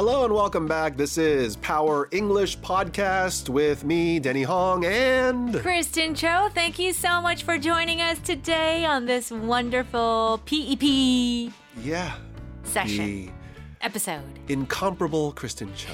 Hello and welcome back. This is Power English Podcast with me, Denny Hong, and Kristen Cho, thank you so much for joining us today on this wonderful PEP yeah, session the episode. incomparable Kristen Cho.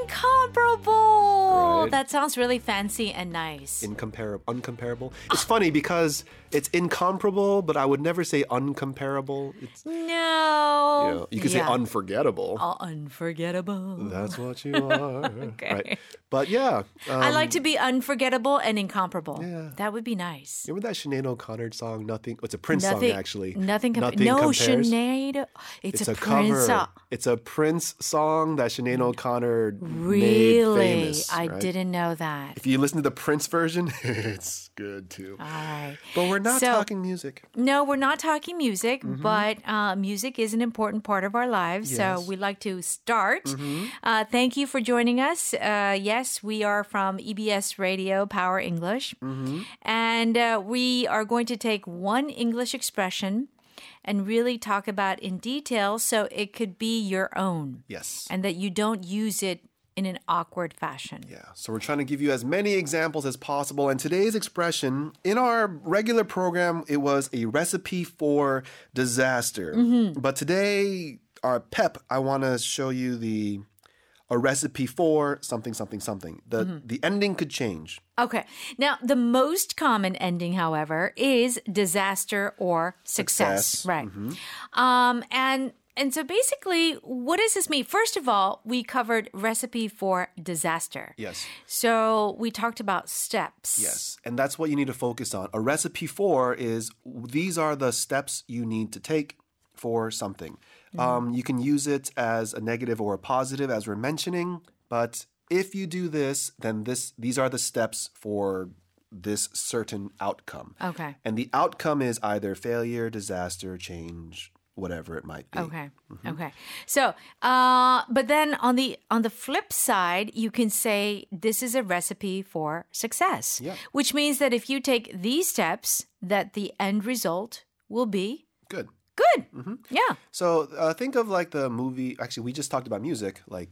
Incomparable! Right. That sounds really fancy and nice. Incomparable, uncomparable. It's funny because it's incomparable, but I would never say uncomparable. It's no. you know, you could Yeah. say unforgettable. Oh, unforgettable. That's what you are. Okay. Right. But yeah. Um, I like to be unforgettable and incomparable. Yeah. That would be nice. Remember that Sinead O'Connor song? Nothing. It's a Prince Nothing, song, actually. Nothing, com- Nothing no, compares. Sinead. It's, It's a, a, Prince. cover. It's a Prince song that Sinead O'Connor made Really? famous. I right? didn't know that. If you listen to the Prince version, it's good too. All right. But we're not So- talking music. No, we're not talking music, but uh, music is an important part of our lives. Mm-hmm. Yes. Mm-hmm. So we'd like to start. Uh, thank you for joining us. Uh, yes, we are from EBS Radio Power English. Mm-hmm. And uh, we are going to take one English expression and really talk about in detail so it could be your own Yes. and that you don't use it in an awkward fashion. Yeah, so we're trying to give you as many examples as possible. And today's expression in our regular program, it was a recipe for disaster. Mm-hmm. But today, our pep, I want to show you the a recipe for something, something, something. The Mm-hmm. the ending could change. Okay. Now, the most common ending, however, is disaster or success. Success. Right. Um, and and so basically, what does this mean? First of all, we covered recipe for disaster. Yes. So we talked about steps. Yes, and that's what you need to focus on. A recipe for is these are the steps you need to take for something. Um, you can use it as a negative or a positive, as we're mentioning. But if you do this, then this these are the steps for this certain outcome. Okay. And the outcome is either failure, disaster, change, whatever it might be. Okay. Mm-hmm. Okay. So, uh, but then on the on the flip side, you can say this is a recipe for success. Yeah. Which means that if you take these steps, that the end result will be Good. good. Mm-hmm. Yeah. So uh, think of like the movie. Actually, we just talked about music. Like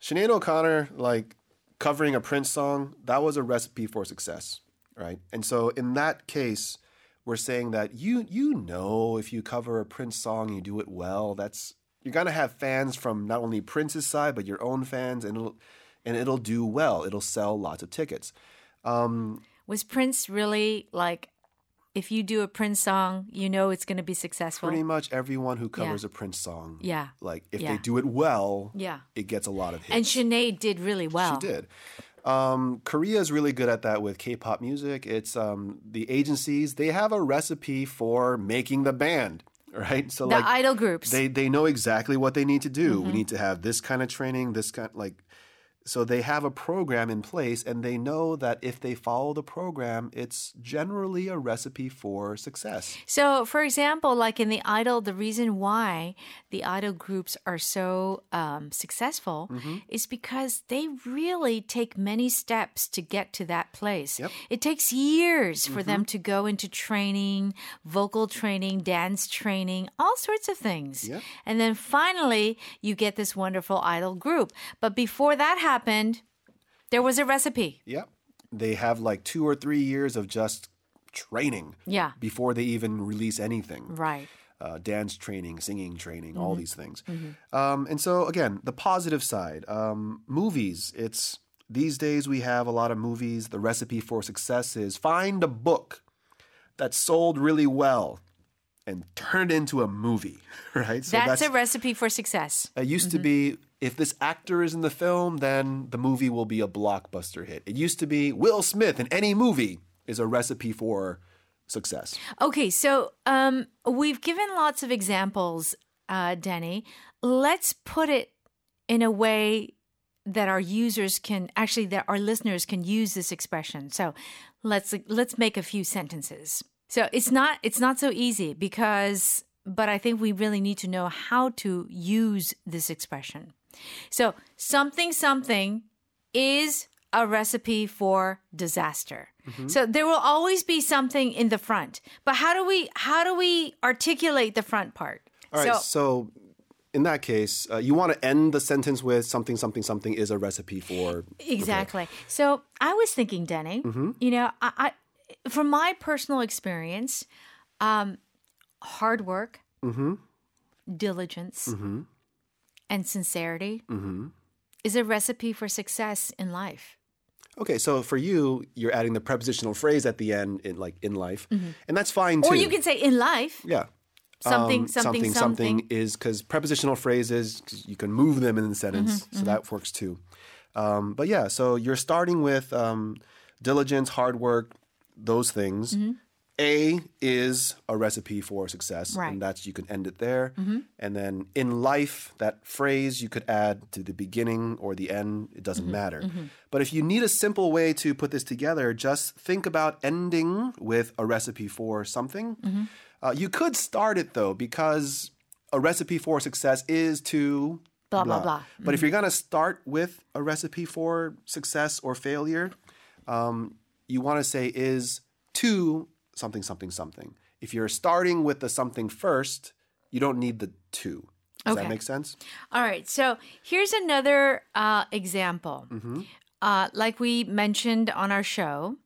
Sinead O'Connor, like covering a Prince song. That was a recipe for success, right? And so in that case, we're saying that you you know if you cover a Prince song, you do it well. That's you're gonna have fans from not only Prince's side but your own fans, and it'll and it'll do well. It'll sell lots of tickets. Um, Was Prince really like, if you do a Prince song, you know it's going to be successful? Pretty much everyone who covers a Prince song, Yeah. like if Yeah. they do it well, Yeah. it gets a lot of hits. And Sinead did really well. She did. Um, Korea is really good at that with K-pop music. It's um, the agencies they have a recipe for making the band, right? So The like idol groups. they they know exactly what they need to do. Mm-hmm. We need to have this kind of training, this kind like. So they have a program in place, and they know that if they follow the program, it's generally a recipe for success. So, for example, like in the Idol, the reason why the Idol groups are so um, successful Mm-hmm. is because they really take many steps to get to that place. Yep. Mm-hmm. It takes years for them to go into training, vocal training, dance training, all sorts of things. Yep. And then finally, you get this wonderful Idol group. But before that happened, there was a recipe. Yep. They have like two or three years of just training Yeah. before they even release anything. Right. uh, dance training, singing training, all Mm-hmm. these things. Um, and so, again, the positive side um, movies. It's these days we have a lot of movies. The recipe for success is find a book that sold really well and turn it into a movie, right? So That's, a recipe for success. it used to be if this actor is in the film, then the movie will be a blockbuster hit. It used to be Will Smith in any movie is a recipe for success. Okay, so um, we've given lots of examples, uh, Denny. Let's put it in a way that our users can actually that our listeners can use this expression. So let's let's make a few sentences. So it's not it's not so easy because but I think we really need to know how to use this expression. So something something is a recipe for disaster. So there will always be something in the front. But how do we how do we articulate the front part? All right. so So, in that case, uh, you want to end the sentence with something, something, something is a recipe for. Exactly. So I was thinking, Denny, Mm-hmm. you know, I, I, from my personal experience, um, hard work, Mm-hmm. diligence, and sincerity is a recipe for success in life. Okay, so for you, you're adding the prepositional phrase at the end, in like in life, and that's fine too. Mm-hmm. Or you can say in life, yeah. something, Um, something, something, something. is because prepositional phrases you can move them in the sentence, Mm-hmm, so that works too. Um, but yeah, so you're starting with um, diligence, hard work, those things. Mm-hmm. A is a recipe for success, Right. Mm-hmm. and that's you can end it there. And then in life, that phrase you could add to the beginning or the end. It doesn't Mm-hmm. matter. But if you need a simple way to put this together, just think about ending with a recipe for something. Mm-hmm. Uh, you could start it though, because a recipe for success is to Blah, blah, blah. But if you're going to start with a recipe for success or failure, um, you want to say is to something, something, something. If you're starting with the something first, you don't need the two. Does Okay. that make sense? All right. So here's another uh, example. Mm-hmm. Uh, like we mentioned on our show,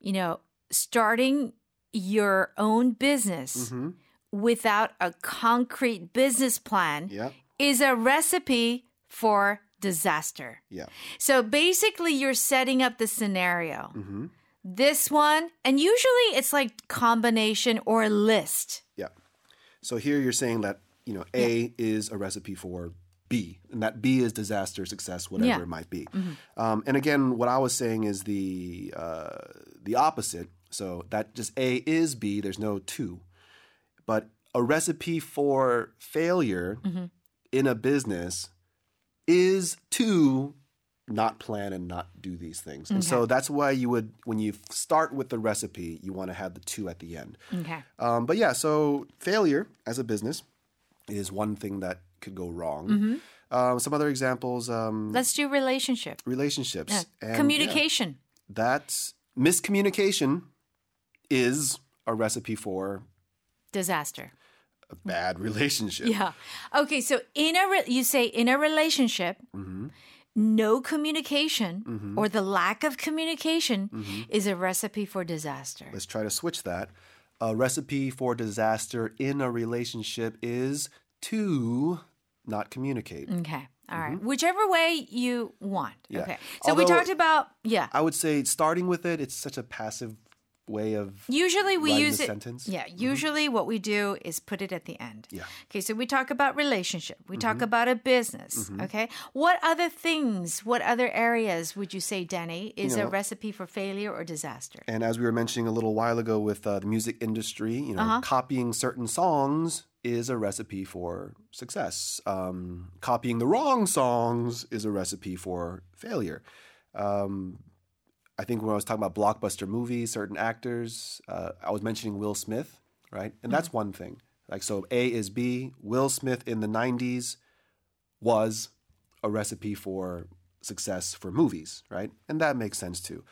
you know, starting your own business Mm-hmm. without a concrete business plan Yeah. is a recipe for disaster. Yeah. So basically, you're setting up the scenario. Mm-hmm. This one, and usually it's like combination or a list. Yeah. So here you're saying that, you know, A is a recipe for B, and that B is disaster, success, whatever Yeah. it might be. Um, and again, what I was saying is the uh, the opposite. So that just A is B. There's no two, but a recipe for failure in a business is to not plan and not do these things. And so that's why you would, when you start with the recipe, you want to have the two at the end. Okay. Um, but yeah, so failure as a business is one thing that could go wrong. Mm-hmm. Um, some other examples: um, Let's do relationship. relationships, and, yeah, Communication. that's miscommunication is a recipe for Disaster. a bad relationship. Yeah. Okay. So in a re- you say in a relationship, Mm-hmm. No communication or the lack of communication Mm-hmm. is a recipe for disaster. Let's try to switch that. A recipe for disaster in a relationship is to not communicate. Okay. All right. Whichever way you want. Mm-hmm. Yeah. Okay. So we talked about yeah. I would say starting with it, it's such a passive way of Usually we use it. sentence. Yeah. Usually what we do is put it at the end. Yeah. Mm-hmm. Okay. So we talk about relationship. We talk about a business. Okay. What other things? What other areas would you say, Denny, is a know- recipe for failure or disaster? And as we were mentioning a little while ago with uh, the music industry, you know, Uh-huh. copying certain songs is a recipe for success. Um, copying the wrong songs is a recipe for failure. Um, I think when I was talking about blockbuster movies, certain actors, uh, I was mentioning Will Smith, right? And that's one thing. Like, so A is B. Will Smith in the 90s was a recipe for success for movies, right? And that makes sense too.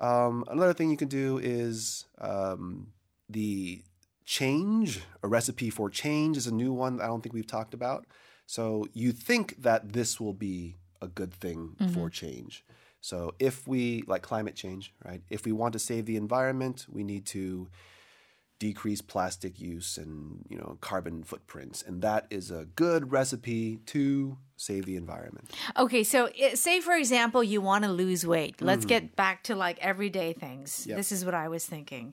Um, another thing you can do is um, the change. A recipe for change is a new one that I don't think we've talked about. So you think that this will be a good thing for change. So if we like climate change, right? If we want to save the environment, we need to decrease plastic use and you know carbon footprints, and that is a good recipe to save the environment. Okay, so i- say for example you want to lose weight. Mm-hmm. Let's get back to like everyday things. This is what I was thinking.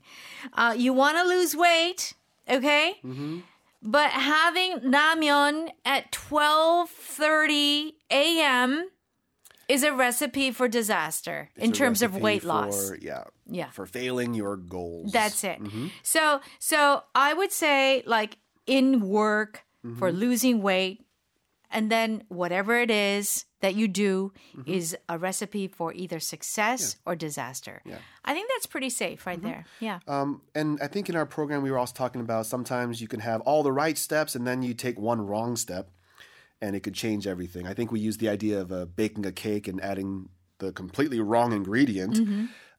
Uh, you want to lose weight, okay? Mm-hmm. But having ramyeon at twelve thirty a.m. is a recipe for disaster in It's a terms of weight loss. for- Yeah, Yeah. for failing your goals. That's it. Mm-hmm. So so I would say like in work for Mm-hmm. losing weight and then whatever it is that you do Mm-hmm. is a recipe for either success or disaster. I think that's pretty safe right Mm-hmm. there. Yeah. Um, and I think in our program we were also talking about sometimes you can have all the right steps and then you take one wrong step, and it could change everything. I think we used the idea of uh, baking a cake and adding the completely wrong ingredient.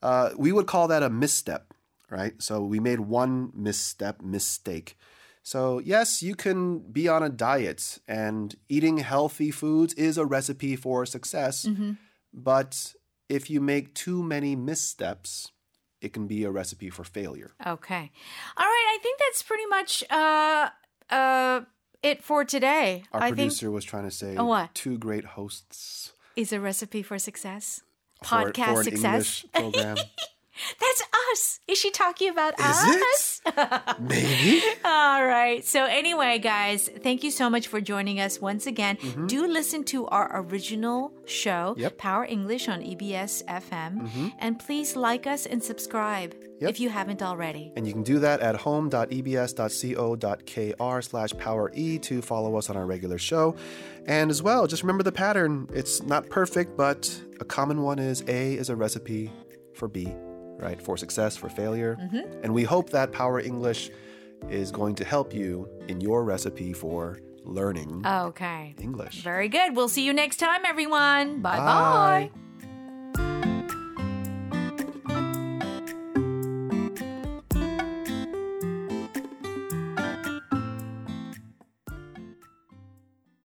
Uh, we would call that a misstep, right? So we made one misstep, mistake. So, yes, you can be on a diet, and eating healthy foods is a recipe for success. But if you make too many missteps, it can be a recipe for failure. Okay. All right. I think that's pretty much uh, uh, it for today. Our I think producer was trying to say Oh, what? two great hosts is a recipe for success. Podcast for an success. Program. That's us. Is she talking about Is us? it? Maybe. All right. So, anyway, guys, thank you so much for joining us once again. Do listen to our original show, Mm-hmm. Yep. Mm-hmm. Power English on EBS FM. And please like us and subscribe Yep. if you haven't already. And you can do that at home.ebs.co.kr slash power E to follow us on our regular show. And as well, just remember the pattern. It's not perfect, but a common one is A is a recipe for B, right? For success, for failure. Mm-hmm. And we hope that Power English is going to help you in your recipe for learning Okay. English. Very good. We'll see you next time, everyone. Bye Bye. bye.